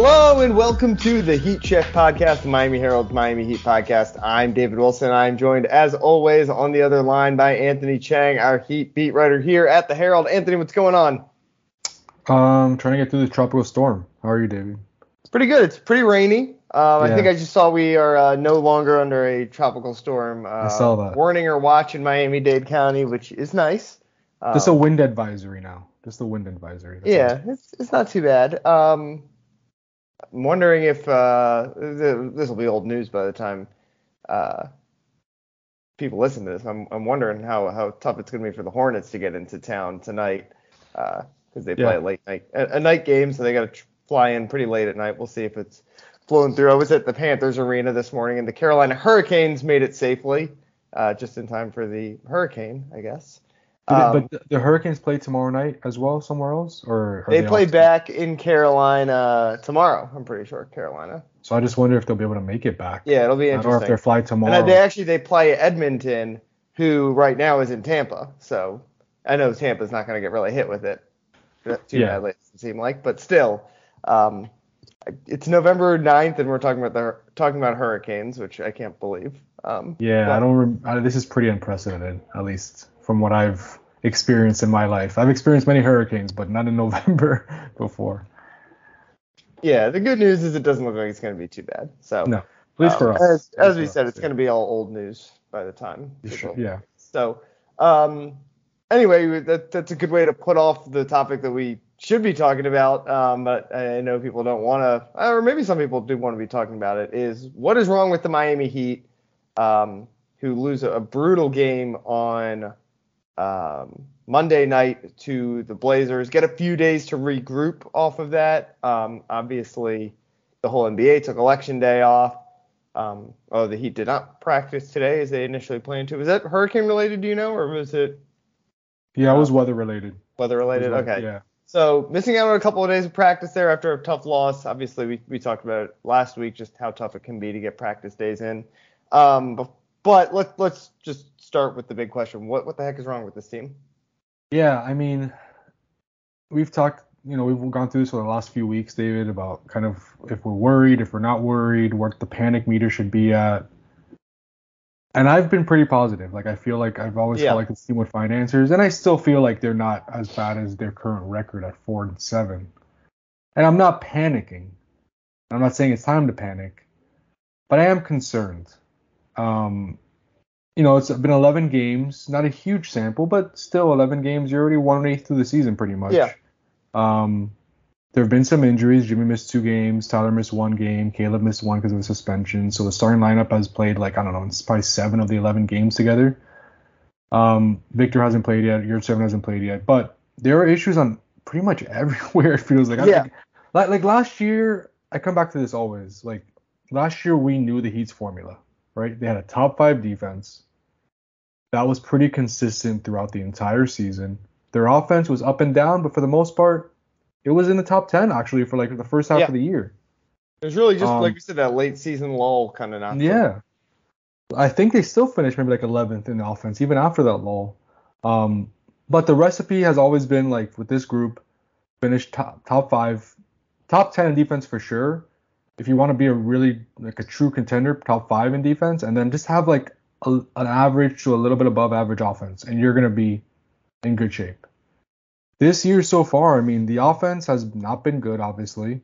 Hello and welcome to the Heat Check podcast, the Miami Herald's Miami Heat podcast. I'm David Wilson. I'm joined, as always, on the other line by Anthony Chang, our Heat beat writer here at the Herald. Anthony, what's going on? Um, trying to get through the tropical storm. How are you, David? It's pretty good. It's pretty rainy. Um, I think I just saw we are uh, no longer under a tropical storm uh, saw that. warning or watch in Miami-Dade County, which is nice. Um, Just a wind advisory now. Just a wind advisory. That's yeah, it's, it's not too bad. Um, I'm wondering if uh, this will be old news by the time uh, people listen to this. I'm, I'm wondering how, how tough it's going to be for the Hornets to get into town tonight because they play Yeah. a late night a, a night game, so they got to tr- fly in pretty late at night. We'll see if it's flowing through. I was at the Panthers arena this morning, and the Carolina Hurricanes made it safely, uh, just in time for the hurricane, I guess. Um, but the, Hurricanes play tomorrow night as well somewhere else, or are They play back in Carolina tomorrow. I'm pretty sure Carolina. So I just wonder if they'll be able to make it back. Yeah, it'll be interesting. or if they fly tomorrow. uh, they actually they play Edmonton, who right now is in Tampa. So I know Tampa's not going to get really hit with it too Yeah. badly. It doesn't like, but still, um, it's November 9th, and we're talking about the talking about hurricanes, which I can't believe. Um, yeah, I don't. Rem- I, this is pretty unprecedented, at least from what I've experienced in my life. I've experienced many hurricanes, but not in November before. Yeah, the good news is it doesn't look like it's going to be too bad. So No, at least um, for us. As, as we said, us, it's yeah. going to be all old news by the time. Sure, people- Yeah. So, um, anyway, that, that's a good way to put off the topic that we should be talking about. Um, but I know people don't want to, or maybe some people do want to be talking about it. Is what is wrong with the Miami Heat, um, who lose a, a brutal game on um, Monday night to the Blazers? Get a few days to regroup off of that. Um, obviously, the whole NBA took election day off. Um, oh, the Heat did not practice today as they initially planned to. Was that hurricane related, do you know, or was it Yeah, it was weather related. weather related? Okay. Yeah. So missing out on a couple of days of practice there after a tough loss. Obviously, we, we talked about it last week, just how tough it can be to get practice days in. Um, but, but let, let's just start with the big question. What what the heck is wrong with this team? Yeah, I mean, we've talked, you know, we've gone through this for the last few weeks, David, about kind of if we're worried, if we're not worried, what the panic meter should be at. And I've been pretty positive. Like I feel like I've always Yeah. felt like this team would find answers, and I still feel like they're not as bad as their current record at four and seven. And I'm not panicking. I'm not saying it's time to panic, but I am concerned. Um, you know, it's been 11 games, not a huge sample, but still 11 games. You're already one eighth through the season, pretty much. Yeah. Um, there have been some injuries. Jimmy missed two games. Tyler missed one game. Caleb missed one because of a suspension. So the starting lineup has played like I don't know, it's probably seven of the 11 games together. Um, Victor hasn't played yet. Yurtseven hasn't played yet. But there are issues on pretty much everywhere. It feels like. I Yeah. like like last year, I come back to this always. Like last year, we knew the Heat's formula, right? They had a top five defense. That was pretty consistent throughout the entire season. Their offense was up and down, but for the most part, it was in the top 10 actually for like the first half Yeah. of the year. It was really just Um, like we said that late season lull kind of not. Yeah. I think they still finished maybe like 11th in the offense even after that lull. Um, but the recipe has always been like with this group, finish top top five, top 10 in defense for sure. If you want to be a really like a true contender, top five in defense, and then just have like a, an average to a little bit above average offense, and you're gonna be in good shape. This year so far, I mean, the offense has not been good, obviously.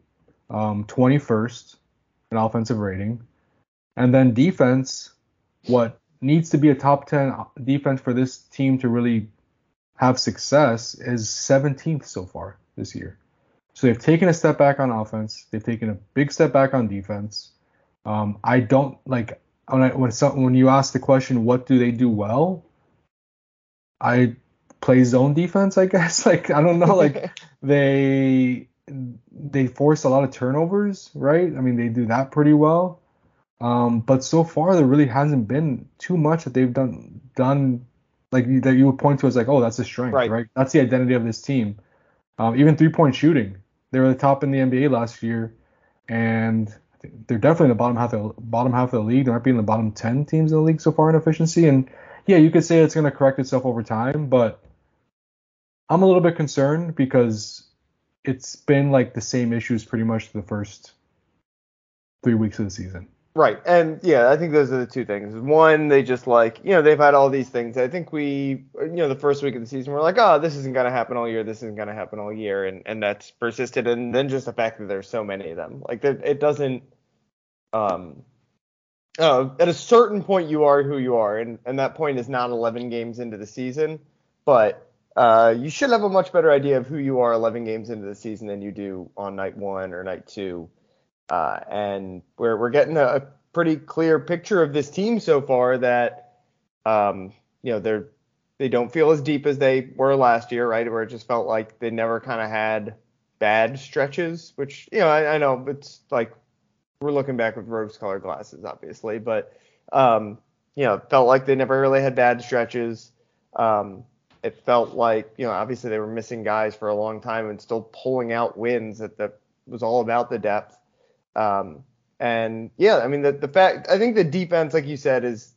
Um, 21st in offensive rating. And then defense, what needs to be a top 10 defense for this team to really have success is 17th so far this year. So they've taken a step back on offense. They've taken a big step back on defense. Um, I don't like. When I, when some, when you ask the question, what do they do well? I play zone defense, I guess. Like I don't know, like they they force a lot of turnovers, right? I mean, they do that pretty well. Um, but so far there really hasn't been too much that they've done done like that you would point to as like, oh, that's a strength, right? right? That's the identity of this team. Um, even three point shooting, they were the top in the NBA last year, and they're definitely in the bottom half of the bottom half of the league. They might be in the bottom ten teams in the league so far in efficiency. And yeah, you could say it's going to correct itself over time, but I'm a little bit concerned because it's been like the same issues pretty much the first three weeks of the season. Right. And yeah, I think those are the two things. One, they just like, you know, they've had all these things. I think we, you know, the first week of the season, we're like, oh, this isn't going to happen all year. This isn't going to happen all year. And, and that's persisted. And then just the fact that there's so many of them. Like, it doesn't, um, uh, at a certain point, you are who you are. And, and that point is not 11 games into the season. But uh, you should have a much better idea of who you are 11 games into the season than you do on night one or night two. Uh, and we're we're getting a, pretty clear picture of this team so far that um, you know they're they don't feel as deep as they were last year, right? Where it just felt like they never kind of had bad stretches, which you know I, I, know it's like we're looking back with rose-colored glasses, obviously, but um, you know felt like they never really had bad stretches. Um, it felt like you know obviously they were missing guys for a long time and still pulling out wins that that was all about the depth. Um, and yeah, I mean the the fact I think the defense, like you said, is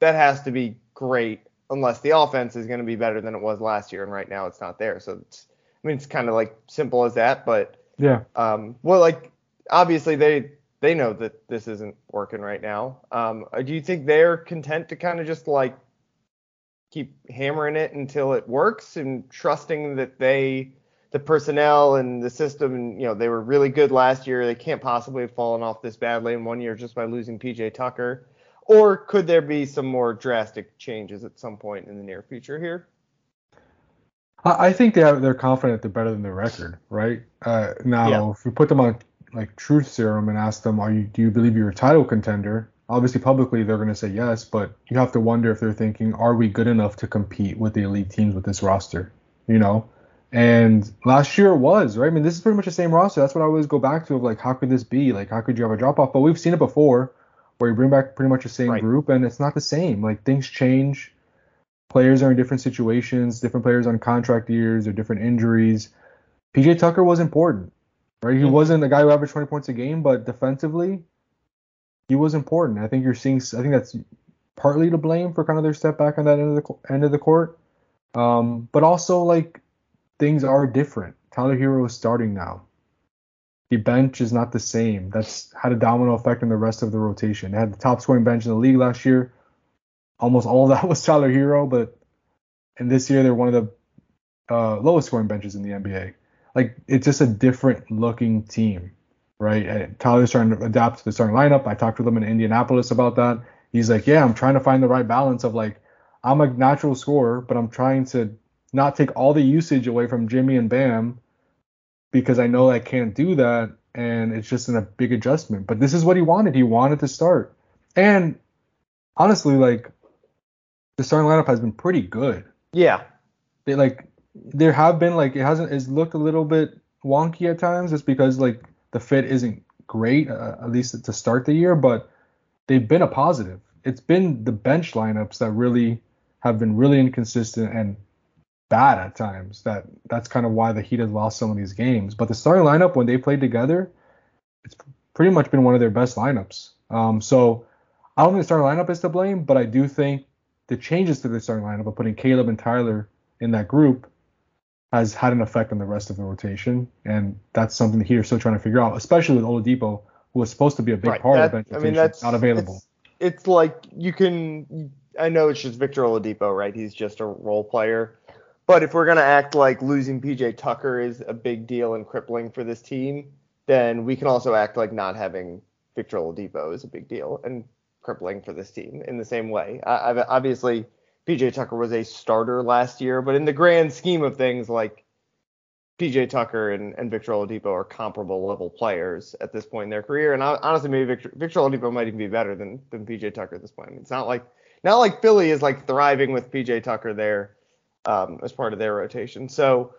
that has to be great unless the offense is going to be better than it was last year, and right now it's not there. So it's I mean it's kind of like simple as that, but yeah. Um, well, like obviously they they know that this isn't working right now. Um, do you think they're content to kind of just like keep hammering it until it works and trusting that they the personnel and the system, and you know, they were really good last year. They can't possibly have fallen off this badly in one year just by losing PJ Tucker. Or could there be some more drastic changes at some point in the near future here? I think they have, they're confident they're better than their record, right? Uh, now, yeah. if you put them on like truth serum and ask them, "Are you? Do you believe you're a title contender?" Obviously, publicly they're going to say yes, but you have to wonder if they're thinking, "Are we good enough to compete with the elite teams with this roster?" You know, and last year it was, right? I mean, this is pretty much the same roster. That's what I always go back to of like, how could this be? Like, how could you have a drop off? But we've seen it before where you bring back pretty much the same right. group and it's not the same. Like, things change. Players are in different situations, different players on contract years or different injuries. PJ Tucker was important, right? He mm-hmm. wasn't the guy who averaged 20 points a game, but defensively, he was important. I think you're seeing, I think that's partly to blame for kind of their step back on that end of the end of the court. Um, but also like things are different. Tyler Herro is starting now. The bench is not the same. That's had a domino effect on the rest of the rotation. They had the top scoring bench in the league last year. Almost all of that was Tyler Herro, but and this year they're one of the uh, lowest scoring benches in the NBA. Like it's just a different looking team, right? And Tyler's trying to adapt to the starting lineup. I talked with him in Indianapolis about that. He's like, yeah, I'm trying to find the right balance of like I'm a natural scorer, but I'm trying to not take all the usage away from Jimmy and Bam because I know I can't do that and it's just a big adjustment. But this is what he wanted. He wanted to start. And honestly, like the starting lineup has been pretty good. Yeah. They like there have been like it hasn't it's looked a little bit wonky at times just because like the fit isn't great uh, at least to start the year, but they've been a positive. It's been the bench lineups that really have been really inconsistent and bad at times. That that's kind of why the Heat has lost some of these games. But the starting lineup when they played together, it's pretty much been one of their best lineups. Um, so I don't think the starting lineup is to blame, but I do think the changes to the starting lineup of putting Caleb and Tyler in that group has had an effect on the rest of the rotation, and that's something the Heat are still trying to figure out, especially with Oladipo, who was supposed to be a big right. part that, of the bench rotation, I mean, that's, not available. It's, it's like you can. I know it's just Victor Oladipo, right? He's just a role player. But if we're gonna act like losing PJ Tucker is a big deal and crippling for this team, then we can also act like not having Victor Oladipo is a big deal and crippling for this team in the same way. I, I've, obviously, PJ Tucker was a starter last year, but in the grand scheme of things, like PJ Tucker and, and Victor Oladipo are comparable level players at this point in their career. And honestly, maybe Victor, Victor Oladipo might even be better than, than PJ Tucker at this point. I mean, it's not like not like Philly is like thriving with PJ Tucker there um, as part of their rotation. So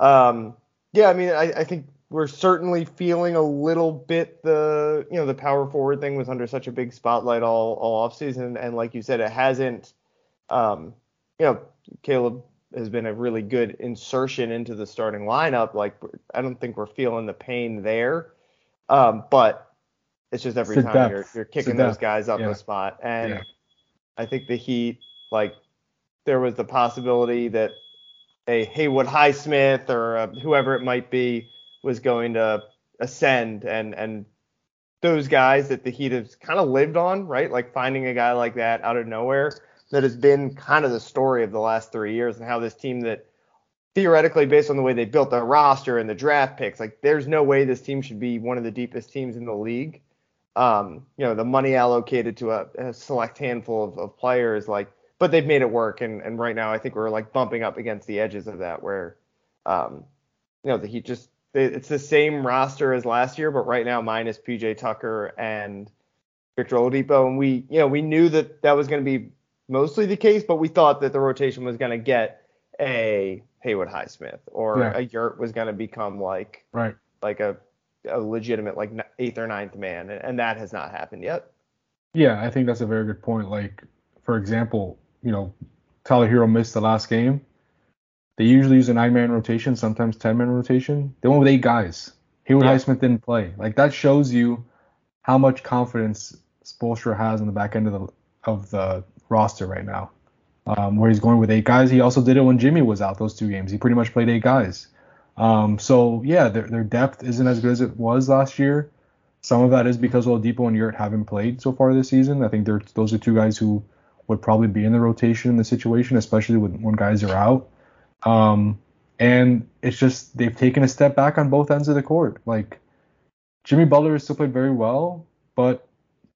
um, yeah, I mean, I, I think we're certainly feeling a little bit the you know the power forward thing was under such a big spotlight all all offseason and like you said it hasn't um you know Caleb has been a really good insertion into the starting lineup like I don't think we're feeling the pain there um but it's just every It's time you're you're kicking those guys up Yeah. the spot and Yeah. I think the Heat like there was the possibility that a Haywood Highsmith or uh whoever it might be was going to ascend and and those guys that the Heat has kind of lived on, right? Like finding a guy like that out of nowhere that has been kind of the story of the last three years and how this team that theoretically based on the way they built their roster and the draft picks, like there's no way this team should be one of the deepest teams in the league. Um, you know, the money allocated to a, a select handful of, of players, like, but they've made it work. And, and right now, I think we're like bumping up against the edges of that, where, um, you know, the Heat just it's the same roster as last year, but right now minus PJ Tucker and Victor Oladipo, and we, you know, we knew that that was going to be mostly the case, but we thought that the rotation was going to get a Haywood Highsmith or Yeah. a Yurt was going to become like Right. like a, a legitimate like eighth or ninth man, and, and that has not happened yet. Yeah, I think that's a very good point. Like, for example, you know, Tyler Herro missed the last game. They usually use a nine man rotation, sometimes ten man rotation. They went with eight guys. Haywood Yeah. Highsmith didn't play. Like that shows you how much confidence Spoelstra has on the back end of the of the roster right now. Um, where he's going with eight guys. He also did it when Jimmy was out those two games. He pretty much played eight guys. Um, so yeah, their their depth isn't as good as it was last year. Some of that is because Oladipo and Yurt haven't played so far this season. I think those are two guys who would probably be in the rotation in the situation, especially when, when guys are out. Um, and it's just they've taken a step back on both ends of the court. Like Jimmy Butler has still played very well, but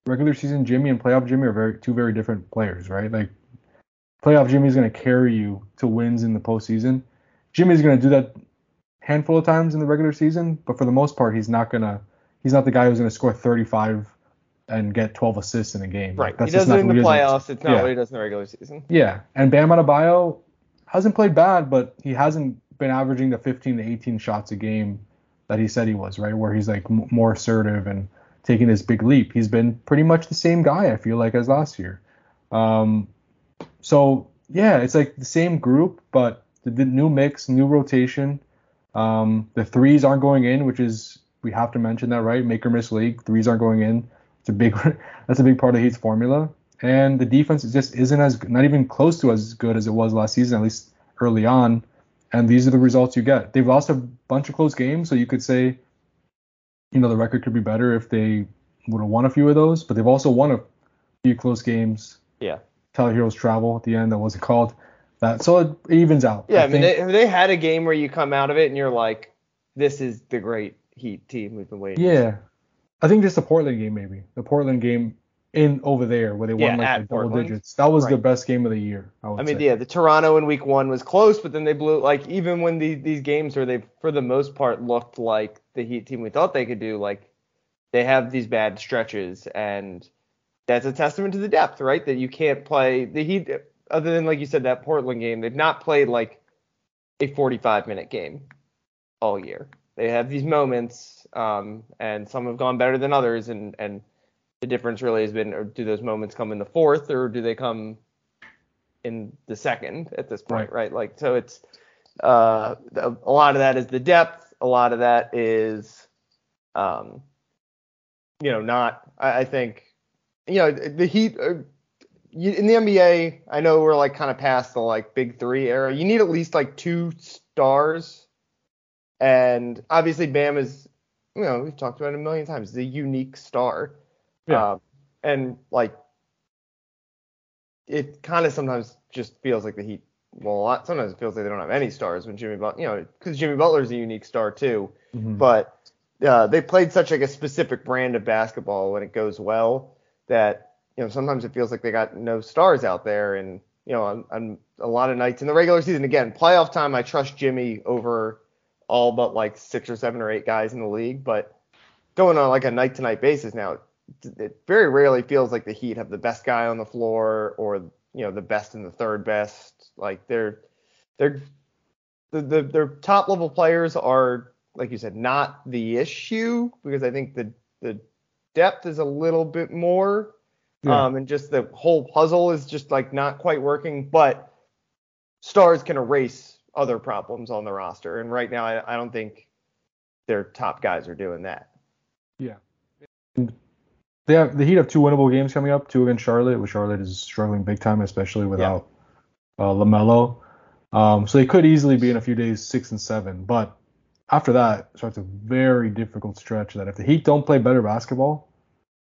regular season Jimmy and playoff Jimmy are very two very different players, right? Like playoff Jimmy is going to carry you to wins in the postseason. Jimmy's going to do that handful of times in the regular season, but for the most part, he's not gonna. He's not the guy who's going to score 35 and get 12 assists in a game. Right. Like, that's he does it in the he is. playoffs. It's not Yeah. what he does in the regular season. Yeah, and Bam Adebayo hasn't played bad, but he hasn't been averaging the 15 to 18 shots a game that he said he was, right? Where he's like m- more assertive and taking this big leap. He's been pretty much the same guy, I feel like, as last year. Um, so yeah, it's like the same group, but the, the new mix, new rotation. Um, the threes aren't going in, which is we have to mention that, right? Make or miss league, threes aren't going in. It's a big that's a big part of Heat's formula. And the defense just isn't as not even close to as good as it was last season, at least early on. And these are the results you get. They've lost a bunch of close games, so you could say, you know, the record could be better if they would have won a few of those. But they've also won a few close games. Yeah. Tyler Herro's travel at the end that wasn't called. That so it evens out. Yeah, I, mean, think- they, they had a game where you come out of it and you're like, this is the great Heat team we've been waiting. Yeah, I think just the Portland game maybe the Portland game in over there where they Yeah, won like the double digits. That was the best game of the year. I, would I mean, say. yeah, the Toronto in week one was close, but then they blew like even when the, these games where they for the most part looked like the Heat team we thought they could do, like they have these bad stretches, and that's a testament to the depth, right? That you can't play the Heat other than like you said that Portland game, they've not played like a 45 minute game all year. They have these moments, um, and some have gone better than others, and and the difference really has been, or do those moments come in the fourth, or do they come in the second at this point, right? Like, so it's uh, a lot of that is the depth. A lot of that is, um, you know, not. I, I think, you know, the Heat uh, you, in the NBA. I know we're like kind of past the like big three era. You need at least like two stars, and obviously Bam is, you know, we've talked about it a million times. The unique star. Yeah. Um, and like it kind of sometimes just feels like the Heat. Well, a lot sometimes it feels like they don't have any stars when Jimmy Butler, you know, because Jimmy Butler's a unique star too. Mhm. But uh, they played such like a specific brand of basketball when it goes well that you know sometimes it feels like they got no stars out there. And you know, on, on a lot of nights in the regular season, again, playoff time, I trust Jimmy over all but like six or seven or eight guys in the league, but going on like a night to night basis now, it very rarely feels like the Heat have the best guy on the floor or you know the best and the third best. Like they're they're the, the their top level players are like you said not the issue because I think the the depth is a little bit more yeah. um and just the whole puzzle is just like not quite working but stars can erase other problems on the roster and right now I, I don't think their top guys are doing that yeah they have the Heat have two winnable games coming up two against Charlotte which Charlotte is struggling big time especially without yeah. Uh, LaMelo um, so they could easily be in a few days six and seven, but after that starts a very difficult stretch. That if the Heat don't play better basketball,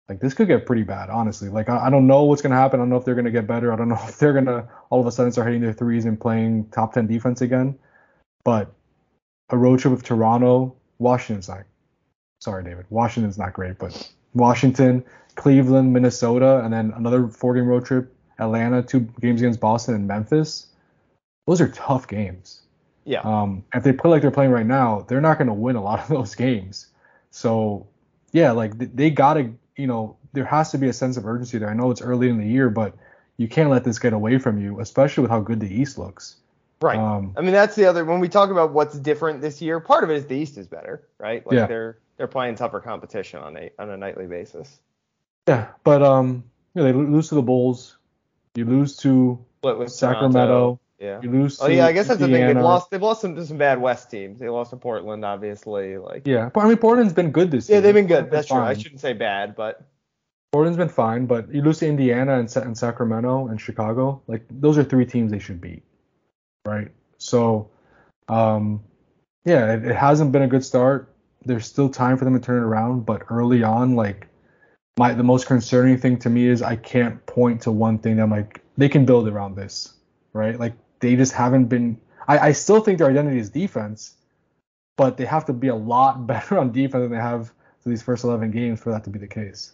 like this could get pretty bad, honestly. Like I, I don't know what's gonna happen. I don't know if they're gonna get better. I don't know if they're gonna all of a sudden start hitting their threes and playing top ten defense again. But a road trip with Toronto, Washington's not. Sorry, David. Washington's not great, but Washington, Cleveland, Minnesota, and then another four game road trip, Atlanta, two games against Boston and Memphis those are tough games. Yeah. Um, if they play like they're playing right now, they're not going to win a lot of those games. So, yeah, like they got to, you know, there has to be a sense of urgency there. I know it's early in the year, but you can't let this get away from you, especially with how good the East looks. Right. Um, I mean, that's the other when we talk about what's different this year. Part of it is the East is better, right? Like yeah. they're they're playing tougher competition on a on a nightly basis. Yeah, but um, you know, they lose to the Bulls. You lose to Sacramento. Toronto. Yeah. You lose. To. Oh yeah, I guess that's Indiana. the thing. They've lost. They've lost some some bad West teams. They lost to Portland, obviously. Like. Yeah, but I mean Portland's been good this year. Yeah, they've been good. That's true. I shouldn't say bad, but. Portland's been fine, but you lose to Indiana and, and Sacramento and Chicago. Like those are three teams they should beat, right? So, um, yeah, it, it hasn't been a good start. There's still time for them to turn it around, but early on, like my the most concerning thing to me is I can't point to one thing that I'm like they can build around this, right? Like they just haven't been. I, I still think their identity is defense, but they have to be a lot better on defense than they have for these first 11 games for that to be the case.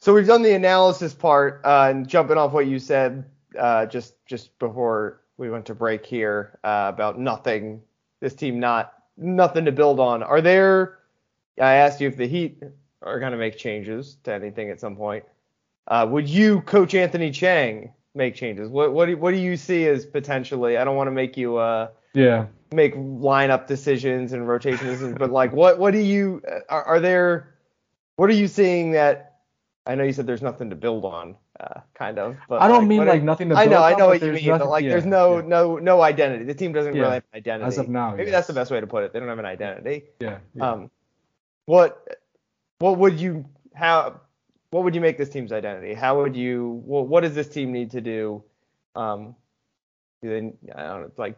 So we've done the analysis part, uh, and jumping off what you said uh, just just before we went to break here uh, about nothing, this team not nothing to build on. Are there? I asked you if the Heat are going to make changes to anything at some point. Uh, would you, Coach Anthony Chang, make changes? What what do, what do you see as potentially? I don't want to make you uh yeah make lineup decisions and rotation decisions, but like what what do you are, are there? What are you seeing that I know you said there's nothing to build on, uh, kind of. But I don't like, mean like nothing to. Build on. I know, I know what you mean, nothing, but like yeah, there's no yeah. no no identity. The team doesn't yeah. really have an identity. As of now, maybe yes. that's the best way to put it. They don't have an identity. Yeah, Um, what what would you how what would you make this team's identity? How would you what, what does this team need to do? Um, then I don't know, like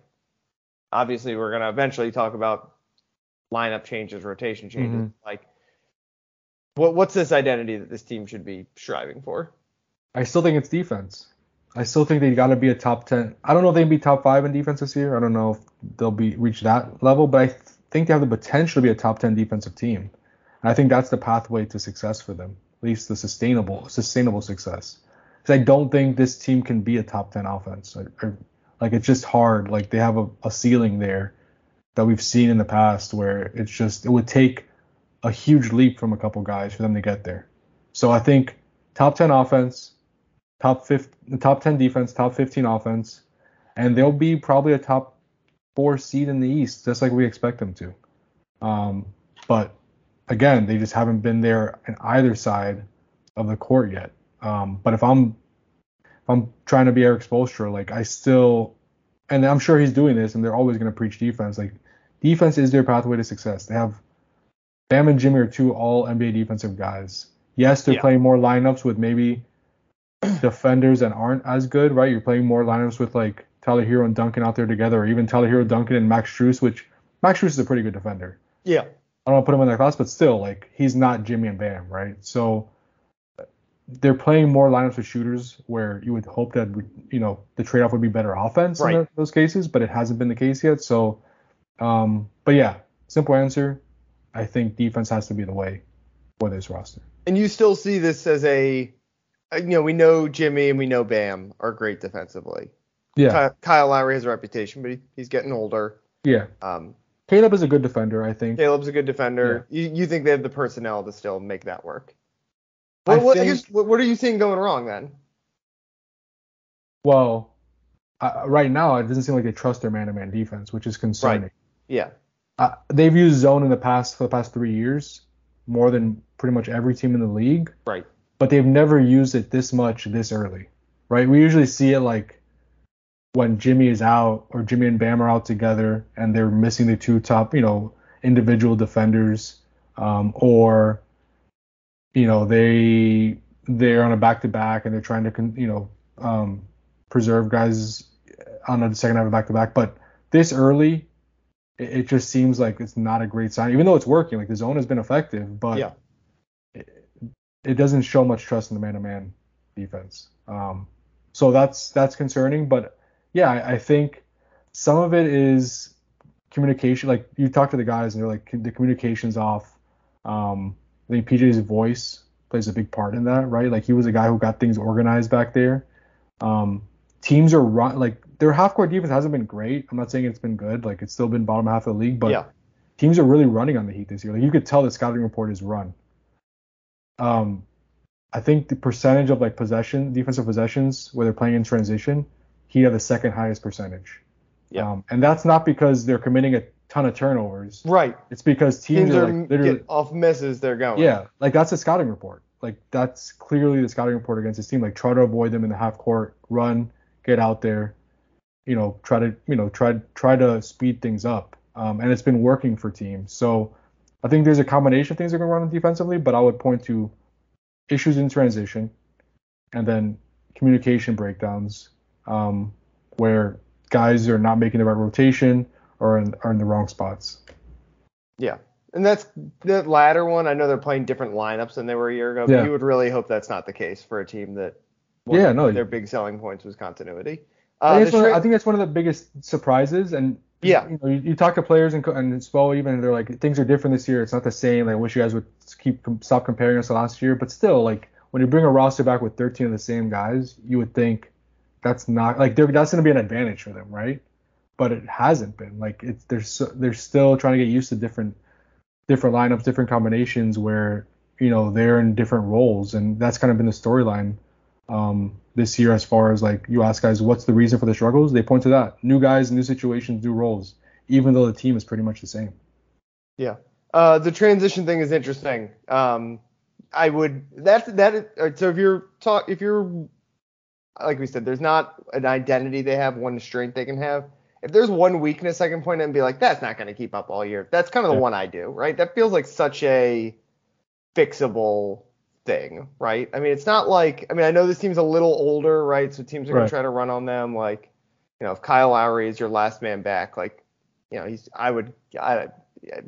obviously we're gonna eventually talk about lineup changes, rotation changes, mm-hmm. like what what's this identity that this team should be striving for? I still think it's defense. I still think they got to be a top ten. I don't know if they can be top five in defense this year. I don't know if they'll be reach that level, but I th- think they have the potential to be a top ten defensive team. And I think that's the pathway to success for them, at least the sustainable sustainable success. Because I don't think this team can be a top ten offense. I, I, like it's just hard. Like they have a, a ceiling there that we've seen in the past where it's just it would take a huge leap from a couple guys for them to get there. So I think top 10 offense, top 15, top 10 defense, top 15 offense, and they'll be probably a top four seed in the East, just like we expect them to. Um, but again, they just haven't been there in either side of the court yet. Um, but if I'm if I'm trying to be Erik Spoelstra, like I still, and I'm sure he's doing this, and they're always going to preach defense. Like defense is their pathway to success. They have Bam and Jimmy are two all NBA defensive guys. Yes, they're yeah. playing more lineups with maybe defenders that aren't as good, right? You're playing more lineups with like Tyler Herro and Duncan out there together, or even Tyler Herro, Duncan, and Max Strus, which Max Strus is a pretty good defender. Yeah. I don't want to put him in that class, but still, like he's not Jimmy and Bam, right? So they're playing more lineups with shooters where you would hope that you know the trade-off would be better offense Right. in those cases, but it hasn't been the case yet. So, um, but yeah, simple answer. I think defense has to be the way for this roster. And you still see this as a, you know, we know Jimmy and we know Bam are great defensively. Yeah, Kyle Lowry has a reputation, but he, he's getting older. yeah. Um, Caleb is a good defender, I think. Caleb's a good defender. You, you think they have the personnel to still make that work? What, what, think- what, what are you seeing going wrong then? Well, uh, right now it doesn't seem like they trust their man-to-man defense, which is concerning. Right. Yeah. Uh, they've used zone in the past for the past three years more than pretty much every team in the league, Right. but they've never used it this much this early, right? We usually see it like when Jimmy is out or Jimmy and Bam are out together and they're missing the two top, you know, individual defenders, um, or you know they they're on a back to back and they're trying to con- you know um, preserve guys on the second half of back to back, but this early it, it just seems like it's not a great sign, even though it's working. Like the zone has been effective, but Yeah. it, it doesn't show much trust in the man-to-man defense. Um, so that's that's concerning. But yeah, I, I think some of it is communication. Like you talk to the guys and they're like the communication's off. Um, I think PJ's voice plays a big part in that, right? Like he was a guy who got things organized back there. Um, teams are run like their half court defense hasn't been great. I'm not saying it's been good. Like it's still been bottom half of the league, but yeah. teams are really running on the Heat this year. Like you could tell the scouting report is run. Um, I think the percentage of like possession, defensive possessions, where they're playing in transition, Heat have the second highest percentage. Yeah. Um, and that's not because they're committing a ton of turnovers. Right. It's because teams, Teams are are like literally get off misses, they're going. yeah, like that's a scouting report. Like that's clearly the scouting report against this team. Like try to avoid them in the half court, run, get out there, you know, try to you know try try to speed things up. Um, and it's been working for teams. So I think there's a combination of things that are going on defensively, but I would point to issues in transition, and then communication breakdowns, um, where guys are not making the right rotation or in, are in the wrong spots. Yeah. And that's the latter one. I know they're playing different lineups than they were a year ago, but Yeah. you would really hope that's not the case for a team that Yeah, no, their big selling points was continuity. I Uh, think, the it's tra- I think that's one of the biggest surprises. And Yeah. you, know, you, you talk to players and, and Spo even, and they're like, things are different this year. It's not the same. Like, I wish you guys would keep stop comparing us to last year. But still, like, when you bring a roster back with 13 of the same guys, you would think that's not like that's going to be an advantage for them, right? But it hasn't been. Like, it's they're so, they're still trying to get used to different different lineups, different combinations where you know they're in different roles, and that's kind of been the storyline um, this year as far as like you ask guys what's the reason for the struggles, they point to that new guys, new situations, new roles, even though the team is pretty much the same. Yeah. Uh, the transition thing is interesting. Um, I would that that uh, so if you're talk if you're like we said, there's not an identity they have, one strength they can have. If there's one weakness I can point at and be like, that's not going to keep up all year. That's kind of the Yeah. one I do, right? That feels like such a fixable thing, right? I mean, it's not like I mean, I know this team's a little older, right? So teams are going Right. to try to run on them. Like, you know, if Kyle Lowry is your last man back, like, you know, he's I would I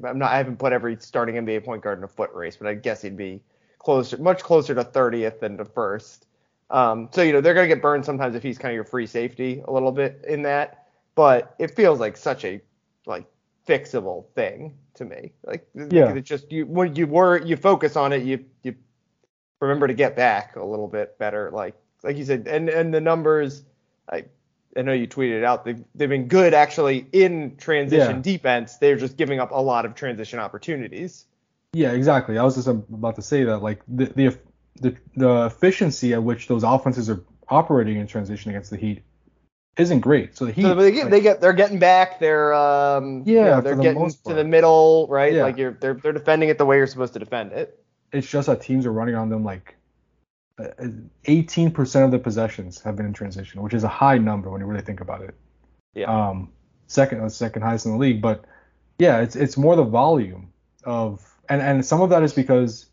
I'm not I haven't put every starting NBA point guard in a foot race, but I guess he'd be closer, much closer to 30th than to first. Um, so you know they're gonna get burned sometimes if he's kind of your free safety a little bit in that, but it feels like such a like fixable thing to me. Like Yeah. it's just you when you were you focus on it, you you remember to get back a little bit better. Like like you said, and and the numbers, I I know you tweeted it out. They've they've been good actually in transition Yeah. defense. They're just giving up a lot of transition opportunities. Yeah, exactly. I was just about to say that like the the the, the efficiency at which those offenses are operating in transition against the Heat isn't great. So the Heat, So they get, like, they get they're getting back. They're um you Yeah, know, they're the getting to the middle, right? Yeah. Like you're they're they're defending it the way you're supposed to defend it. It's just that teams are running on them like uh, 18% of the possessions have been in transition, which is a high number when you really think about it. Yeah. Um, second, uh, second highest in the league, but yeah, it's it's more the volume of, and and some of that is because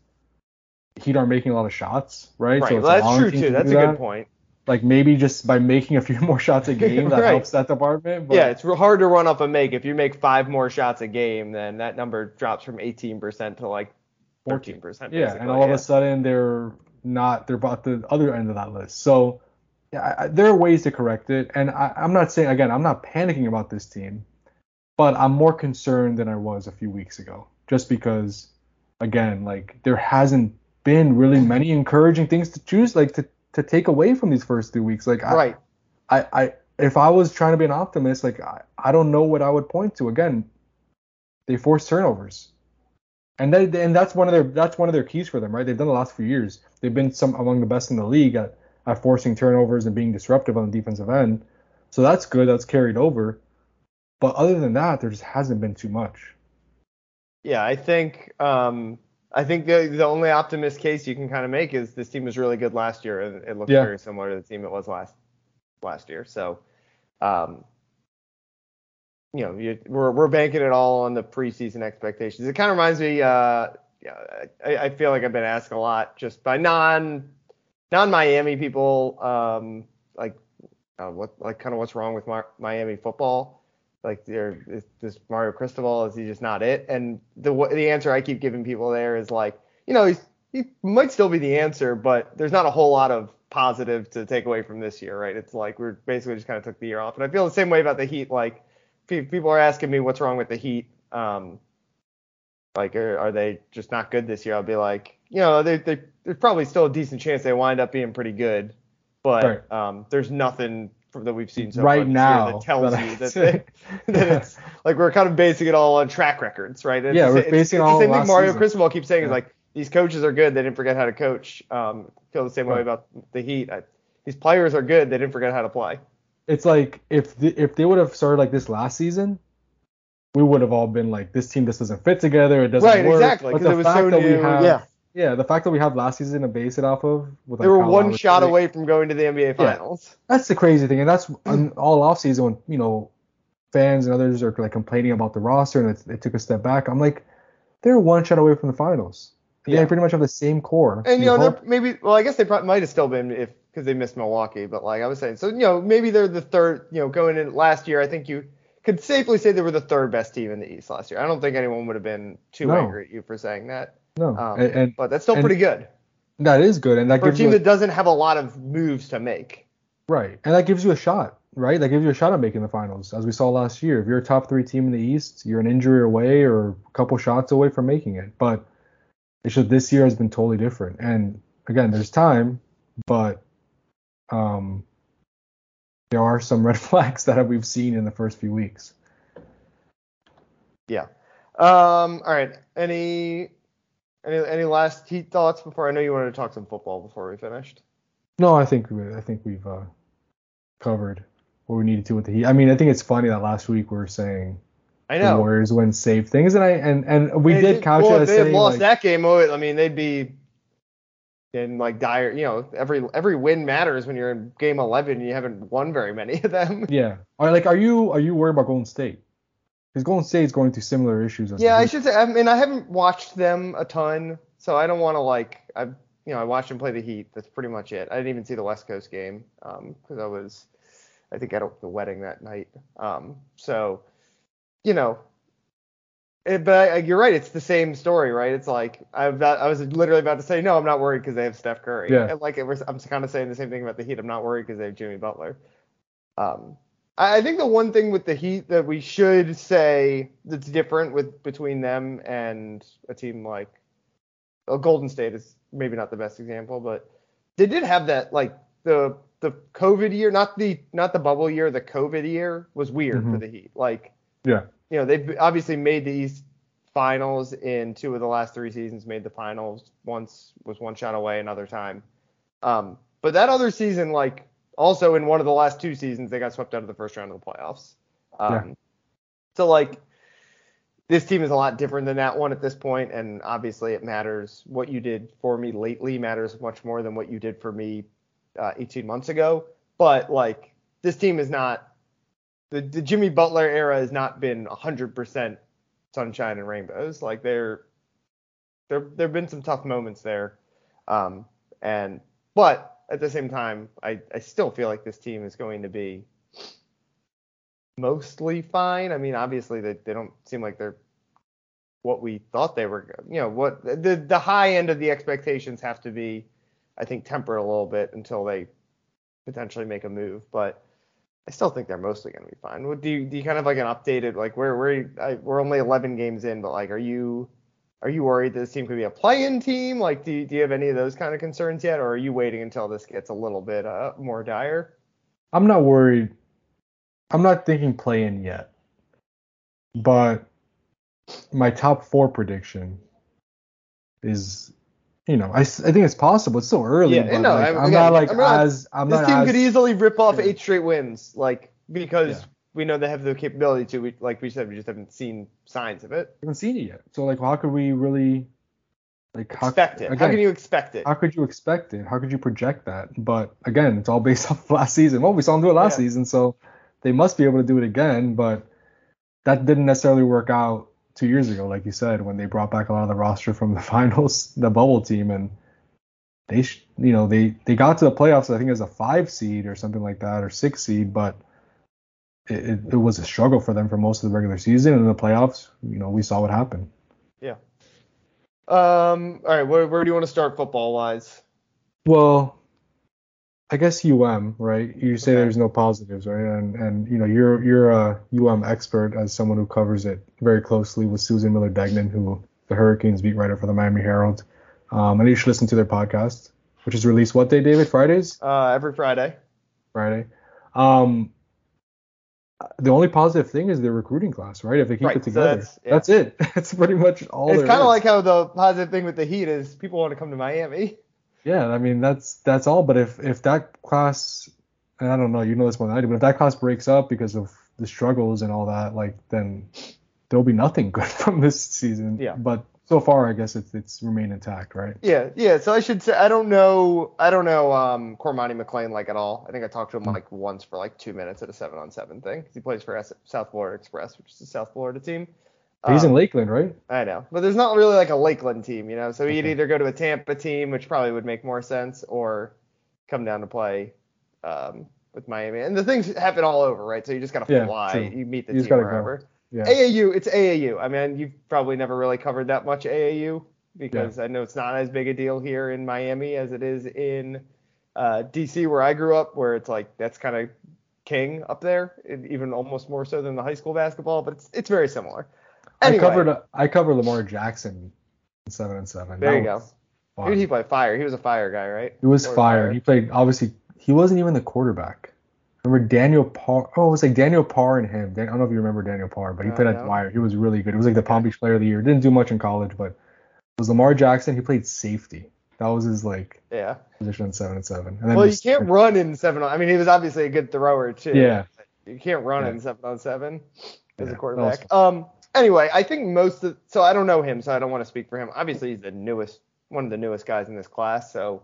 Heat are making a lot of shots, right? right. So it's Well, that's true too. to That's a do good point. like maybe just by making a few more shots a game that Right. helps that department. But yeah, it's hard to run off a make. If you make five more shots a game, then that number drops from 18% to like 13%. yeah, basically, and all of a sudden they're not they're about the other end of that list. So yeah, I, I- there are ways to correct it, and I, I'm not saying again I'm not panicking about this team, but I'm more concerned than I was a few weeks ago, just because again like there hasn't been really many encouraging things to choose like to to take away from these first three weeks. Like I, Right. I, I if I was trying to be an optimist, like I, I don't know what I would point to. Again, they force turnovers. And they, and that's one of their that's one of their keys for them, right? They've done the last few years. They've been some among the best in the league at, at forcing turnovers and being disruptive on the defensive end. So that's good. That's carried over. But other than that, there just hasn't been too much. Yeah, I think um, I think the the only optimist case you can kind of make is this team was really good last year, and it looked Yeah. very similar to the team it was last last year. So, um, you know, you, we're we're banking it all on the preseason expectations. It kind of reminds me. Uh, I, I feel like I've been asked a lot just by non non Miami people, um, like uh, what like kind of what's wrong with Mar- Miami football like there is this Mario Cristobal is he just not it? And the the answer I keep giving people there is like, you know, he's, he might still be the answer, but there's not a whole lot of positive to take away from this year, right? It's like we're basically just kind of took the year off, and I feel the same way about the Heat. Like people are asking me what's wrong with the Heat. Um, like are, are they just not good this year? I'll be like, you know, they, they, there's probably still a decent chance they wind up being pretty good, but Right. um, there's nothing from, that we've seen so Right far now that tells that you that, they, that it's like we're kind of basing it all on track records, right? It's Yeah, we're basing it's, it all the same thing Mario season. Cristobal keeps saying is like these coaches are good, they didn't forget how to coach. Um, feel the same way about the Heat. I, these players are good, they didn't forget how to play. It's like if the, if they would have started like this last season, we would have all been like, this team just doesn't fit together. It doesn't Right, work. exactly, But the it was fact so that we have, yeah. yeah, the fact that we have last season to base it off of. With They like were one shot away from going to the NBA Yeah. Finals. That's the crazy thing, and that's all off season when you know fans and others are like complaining about the roster and it, it took a step back. I'm like, they're one shot away from the finals. They Yeah. pretty much have the same core. And you know, they're maybe well, I guess they probably might have still been if because they missed Milwaukee, but like I was saying, so you know, maybe they're the third. You know, going in last year, I think you could safely say they were the third best team in the East last year. I don't think anyone would have been too No. angry at you for saying that. no, Um, and, and but that's still and- pretty good that is good, and that for a gives team you a- team that doesn't have a lot of moves to make. Right. And that gives you a shot, right? That gives you a shot at making the finals. As we saw last year, if you're a top three team in the East, you're an injury away or a couple shots away from making it. But it's just this year has been totally different. And again, there's time, but um, there are some red flags that we've seen in the first few weeks. Yeah. Um. All right. Any any any last heat thoughts before I know you wanted to talk some football before we finished. No, I think we, I think we've uh, covered what we needed to with the Heat. I mean, I think it's funny that last week we were saying I the know. Warriors win safe things, and I and and we They did couch well, it if they had saying lost like, that game, oh, I mean, they'd be in like dire. You know, every every win matters when you're in game 11 and you haven't won very many of them. Yeah. Are like are you are you worried about Golden State? Because Golden State's going through similar issues as Yeah, I should say. I mean, I haven't watched them a ton, so I don't want to like. I you know, I watched them play the Heat. That's pretty much it. I didn't even see the West Coast game because I was, I think, at the wedding that night. Um, so, you know, it, but I, you're right. It's the same story, right? It's like I about, I was literally about to say no, I'm not worried because they have Steph Curry. Yeah. And like it was, I'm kind of saying the same thing about the Heat. I'm not worried because they have Jimmy Butler. Um, I, I think the one thing with the Heat that we should say that's different with between them and a team like well, Golden State is maybe not the best example, but they did have that like the the COVID year, not the not the bubble year, the COVID year was weird for Mhm. the Heat. Like Yeah. You know, they've obviously made the East finals in two of the last three seasons, made the finals. Once was one shot away, another time. Um, but that other season, like also in one of the last two seasons, they got swept out of the first round of the playoffs. Um, Yeah. So like this team is a lot different than that one at this point, and obviously it matters. What you did for me lately matters much more than what you did for me uh, 18 months ago. But like this team is not the, the Jimmy Butler era has not been 100% sunshine and rainbows. Like there, there, there've been some tough moments there, um, and but at the same time, I, I still feel like this team is going to be mostly fine. I mean, obviously they, they don't seem like they're what we thought they were. You know, what the the high end of the expectations have to be, I think, tempered a little bit until they potentially make a move. But I still think they're mostly going to be fine. Do you do? You kind of like an updated like where where I, we're only 11 games in, but like, are you are you worried that this team could be a play-in team? Like, do you, do you have any of those kind of concerns yet, or are you waiting until this gets a little bit uh, more dire? I'm not worried. I'm not thinking play-in yet, but my top four prediction is, you know, I, I think it's possible. It's so early. Yeah, but no, like, I'm, I'm again, not like I'm not- as I'm this not team as, could easily rip off Yeah. eight straight wins, like because Yeah. we know they have the capability to. We, like we said, we just haven't seen signs of it. We haven't seen it yet. So like, how could we really like how, Expect it. How can you expect it? how could you expect it? How could you project that? But again, it's all based off last season. Well, we saw them do it last Yeah. season, so they must be able to do it again. But that didn't necessarily work out two years ago, like you said, when they brought back a lot of the roster from the finals, the bubble team, and they, sh- you know, they they got to the playoffs. I think as a five seed or something like that, or six seed, but. It, it, was a struggle for them for most of the regular season, and in the playoffs, you know, we saw what happened. Yeah. Um. All right. Where, where do you want to start football wise? Well, I guess UM, right? You say Okay. there's no positives, right? And and you know you're you're a UM expert as someone who covers it very closely with Susan Miller Degnan, who the Hurricanes beat writer for the Miami Herald. Um, and you should listen to their podcast, which is released what day, David? Fridays? Uh, every Friday. Friday. Um, the only positive thing is their recruiting class, right? If they keep Right, it so together, that's- yeah. that's it. That's pretty much all. it's kind of like how the positive thing with the Heat is people want to come to Miami. Yeah, I mean that's that's all. But if if that class, and I don't know, you know this more than I do, but if that class breaks up because of the struggles and all that, like then there'll be nothing good from this season. Yeah. But so far, I guess it's it's remained intact, right? Yeah, yeah. So I should say I don't know I don't know um Cormani McClain like at all. I think I talked to him like once for like two minutes at a seven on seven thing he plays for S- South Florida Express, which is a South Florida team. He's in Um, Lakeland, right? I know, but there's not really like a Lakeland team, you know. So he'd Okay. either go to a Tampa team, which probably would make more sense, or come down to play um, with Miami. And the things happen all over, right? So you just gotta fly. true. You meet the You team go. wherever. Yeah. AAU, it's AAU. I mean, you've probably never really covered that much AAU because I know it's not as big a deal here in Miami as it is in uh, DC, where I grew up, where it's like that's kind of king up there, even almost more so than the high school basketball. But it's it's very similar. Anyway, I covered I covered Lamar Jackson in seven and seven. There That you go. Who did he play? Fire. He was a fire guy, right? He was fire. fired. He played obviously. He wasn't even the quarterback. Remember Daniel Parr? Oh, it was like Daniel Parr and him. Dan- I don't know if you remember Daniel Parr, but he Uh, played at no. Dwyer. He was really good. He was like the Palm Beach Player of the Year. Didn't do much in college, but it was Lamar Jackson. He played safety. That was his like Yeah. position in seven and seven. And then Well, you just- can't run in seven on. I mean, he was obviously a good thrower too. Yeah. You can't run Yeah. in seven on seven as Yeah, a quarterback. Um. Anyway, I think most of so I don't know him, so I don't want to speak for him. Obviously, he's the newest, one of the newest guys in this class, so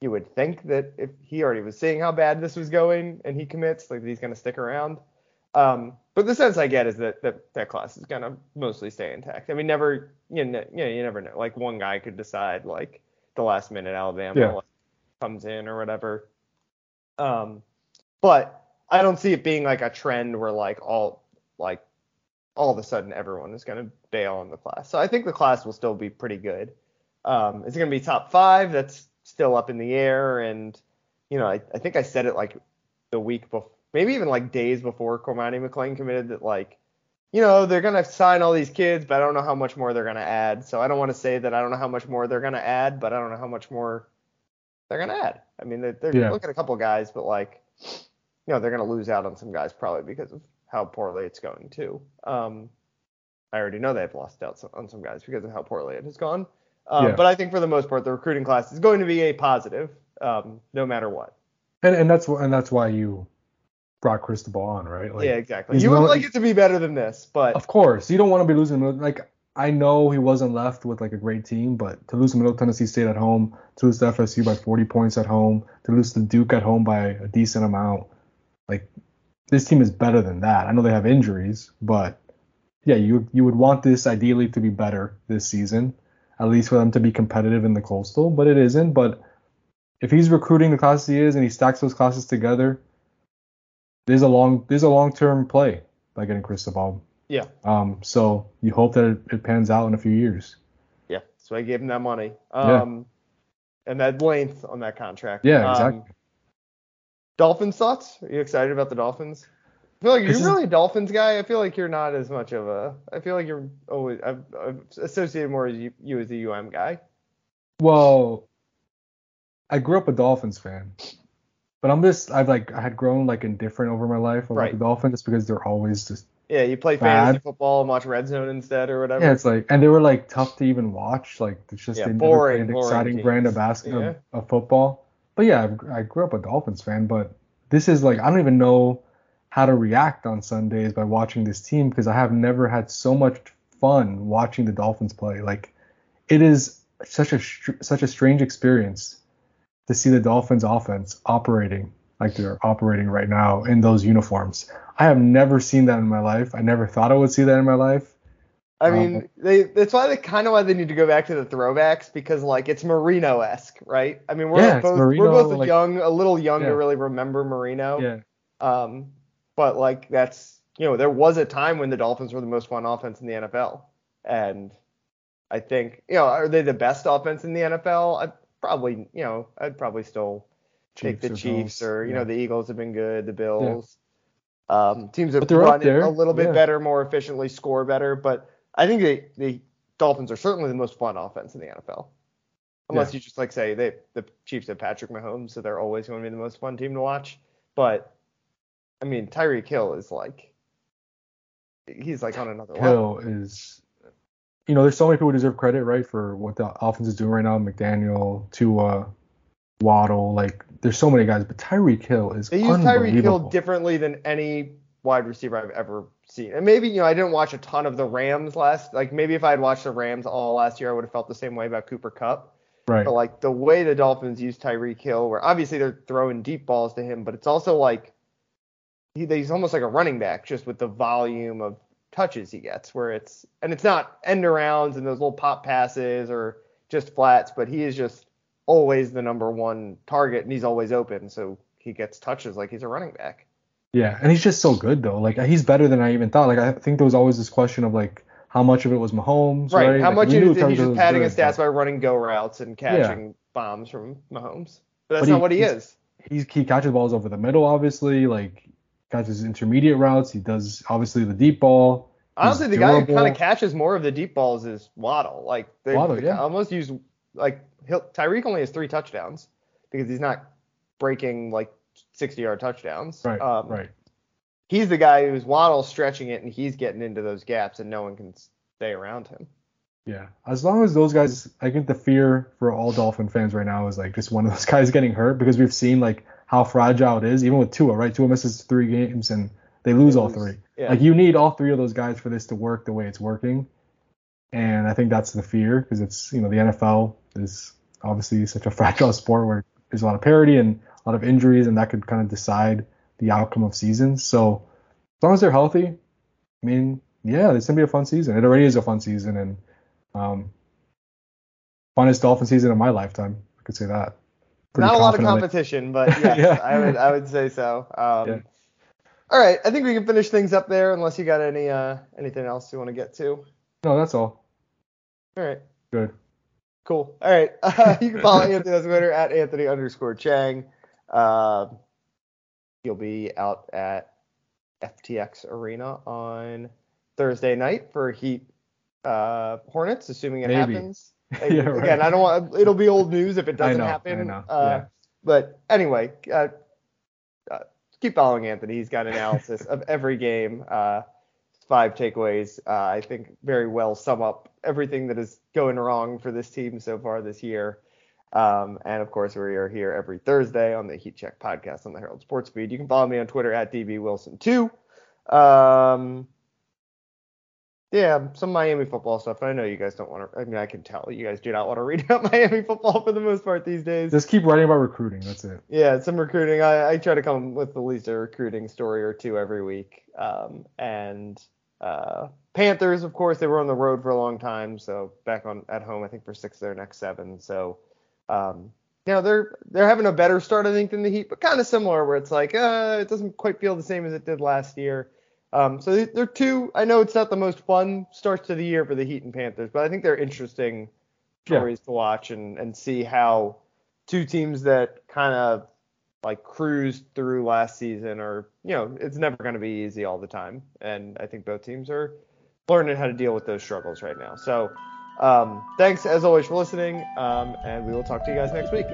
you would think that if he already was seeing how bad this was going and he commits, like he's going to stick around. Um, but the sense I get is that that, that class is going to mostly stay intact. I mean, never, you know, you, know, you never know. Like one guy could decide like the last minute Alabama Yeah. like, comes in or whatever. Um, but I don't see it being like a trend where like all like all of a sudden everyone is going to bail on the class. So I think the class will still be pretty good. Um, it's going to be top five. That's still up in the air. And, you know, I, I think I said it like the week before, maybe even like days before Cormani McClain committed that like, you know, they're going to sign all these kids, but I don't know how much more they're going to add. So I don't want to say that I don't know how much more they're going to add, but I don't know how much more they're going to add. I mean, they're, they're Yeah. looking at a couple guys, but like, you know, they're going to lose out on some guys probably because of how poorly it's going too. Um, I already know they've lost out on some guys because of how poorly it has gone. Um, Yeah. But I think for the most part, the recruiting class is going to be a positive, um, no matter what. and and that's and that's why you brought Cristobal on, right? Like, yeah, exactly. You would like it to be better than this, but Of course, you don't want to be losing. Like I know he wasn't left with like a great team, but to lose to Middle Tennessee State at home, to lose to FSU by 40 points at home, to lose to Duke at home by a decent amount, like this team is better than that. I know they have injuries, but yeah, you you would want this ideally to be better this season, at least for them to be competitive in the Coastal, but it isn't. But if he's recruiting the classes he is and he stacks those classes together, there's a long there's a long term play by getting Cristobal. Yeah. Um. So you hope that it, it pans out in a few years. Yeah. So I gave him that money. Um. And that length on that contract. Yeah. Um, Exactly. Dolphins thoughts? Are you excited about the Dolphins? I feel like This you're really a Dolphins guy. I feel like you're not as much of a. I feel like you're always. I've, I've associated more as you, you as a UM guy. Well, I grew up a Dolphins fan, but I'm just I've like I had grown like indifferent over my life about Right. the Dolphins just because they're always just Yeah, you play fantasy Bad. football and watch Red Zone instead or whatever. yeah it's like and they were like tough to even watch like it's just Yeah, boring, an exciting brand of basketball Yeah. of football. But yeah, I've- I grew up a Dolphins fan, but this is like I don't even know how to react on Sundays by watching this team because I have never had so much fun watching the Dolphins play. Like it is such a such a strange experience to see the Dolphins offense operating like they're operating right now in those uniforms. I have never seen that in my life. I never thought I would see that in my life. I mean, they that's why they kind of why they need to go back to the throwbacks because like it's Marino esque, right? I mean, we're Yeah, both Marino, we're both like- young, a little young Yeah. to really remember Marino. Yeah. Um, but like that's you know there was a time when the Dolphins were the most fun offense in the NFL, and I think you know are they the best offense in the NFL? I probably you know I'd probably still take the Chiefs or Chiefs Bills. or you Yeah. know the Eagles have been good, the Bills. Um, teams have But they're up run a little bit better, more efficiently, score better. But I think the the Dolphins are certainly the most fun offense in the NFL. Unless Yeah. you just like say they the Chiefs have Patrick Mahomes, so they're always going to be the most fun team to watch. But I mean, Tyreek Hill is like he's like on another level. Hill is, you know, there's so many people who deserve credit, right, for what the offense is doing right now. McDaniel, Tua, Waddle, like there's so many guys, but Tyreek Hill is They use Tyreek Hill differently than any wide receiver I've ever seen. And maybe, you know, I didn't watch a ton of the Rams last like maybe if I had watched the Rams all last year, I would have felt the same way about Cooper Kupp. right. But like the way the Dolphins use Tyreek Hill, where obviously they're throwing deep balls to him, but it's also like he, he's almost like a running back, just with the volume of touches he gets. Where it's and it's not end arounds and those little pop passes or just flats, but he is just always the number one target and he's always open, so he gets touches like he's a running back. Yeah, and he's just so good though. Like uh, he's better than I even thought. Like I think there was always this question of like how much of it was Mahomes, Right. right? How Like, much we is knew it he's just padding his stats by running go routes and catching bombs from Mahomes? But that's But not he- what he is. He's, he catches balls over the middle, obviously. Like catches intermediate routes. He does obviously the deep ball. Honestly, the guy who kind of catches more of the deep balls is Waddle. Like they Waddle, they yeah. almost use like he'll, Tyreek only has three touchdowns because he's not breaking like 60 yard touchdowns. Right, Um, right. He's the guy who's Waddle stretching it and he's getting into those gaps and no one can stay around him. Yeah, as long as those guys, I think the fear for all Dolphin fans right now is like just one of those guys getting hurt because we've seen like how fragile it is, even with Tua, right? Tua misses three games and they lose all lose. three. Yeah. Like you need all three of those guys for this to work the way it's working, and I think that's the fear because it's you know the NFL is obviously such a fragile sport where there's a lot of parity and a lot of injuries, and that could kind of decide the outcome of seasons. So as long as they're healthy, I mean, yeah, it's gonna be a fun season. It already is a fun season, and um, funnest Dolphin season of my lifetime. I could say that. Pretty Not a lot of competition, but yes, Yeah. I would I would say so. Um, Yeah. All right, I think we can finish things up there unless you got any uh anything else you want to get to. No, that's all. All right. Good. Cool. All right. Uh, you can follow Anthony on Twitter at Anthony underscore Chiang. Uh, he'll be out at FTX Arena on Thursday night for Heat uh, Hornets, assuming it Maybe. happens. Yeah, right. Again, I don't want. It'll be old news if it doesn't know, happen. Uh, yeah. But anyway, uh, uh, keep following Anthony. He's got analysis of every game. Uh, five takeaways, uh, I think, very well sum up everything that is going wrong for this team so far this year. Um, and of course, we are here every Thursday on the Heat Check podcast on the Herald Sports Feed. You can follow me on Twitter at dbwilson2. Um, yeah, some Miami football stuff. I know you guys don't want to. I mean, I can tell you guys do not want to read about Miami football for the most part these days. Just keep writing about recruiting. That's it. Yeah, some recruiting. I, I try to come with at least a recruiting story or two every week. Um, and uh, Panthers, of course, they were on the road for a long time, so back on at home, I think for six of their next seven. So um, you know, they're they're having a better start, I think, than the Heat, but kind of similar, where it's like, uh, it doesn't quite feel the same as it did last year. Um, so they're two. I know it's not the most fun starts to the year for the Heat and Panthers, but I think they're interesting stories yeah. to watch and and see how two teams that kind of like cruised through last season or you know it's never going to be easy all the time and i think both teams are learning how to deal with those struggles right now so um, thanks as always for listening um, and we will talk to you guys next week